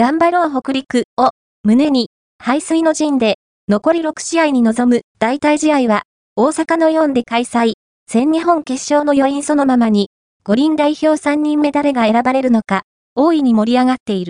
頑張ろう北陸を胸に、排水の陣で、残り6試合に臨む代替試合は、大阪の4で開催。全日本決勝の余韻そのままに、五輪代表3人目誰が選ばれるのか、大いに盛り上がっている。